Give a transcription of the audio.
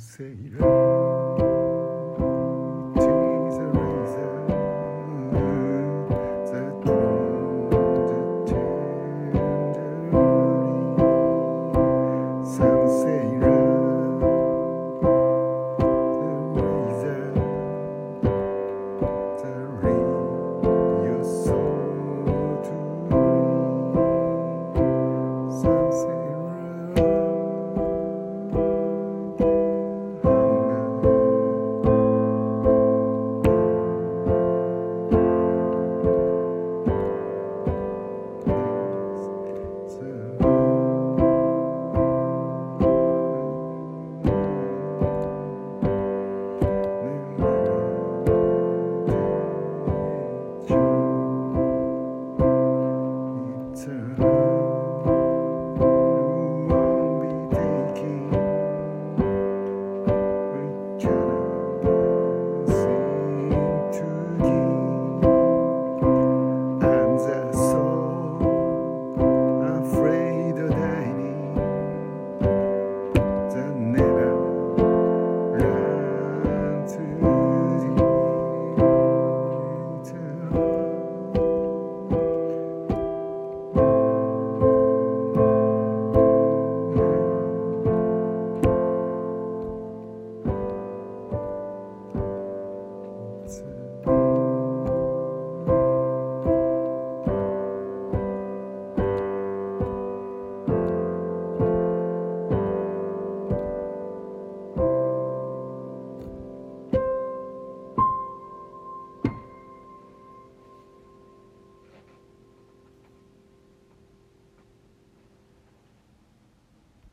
せいれ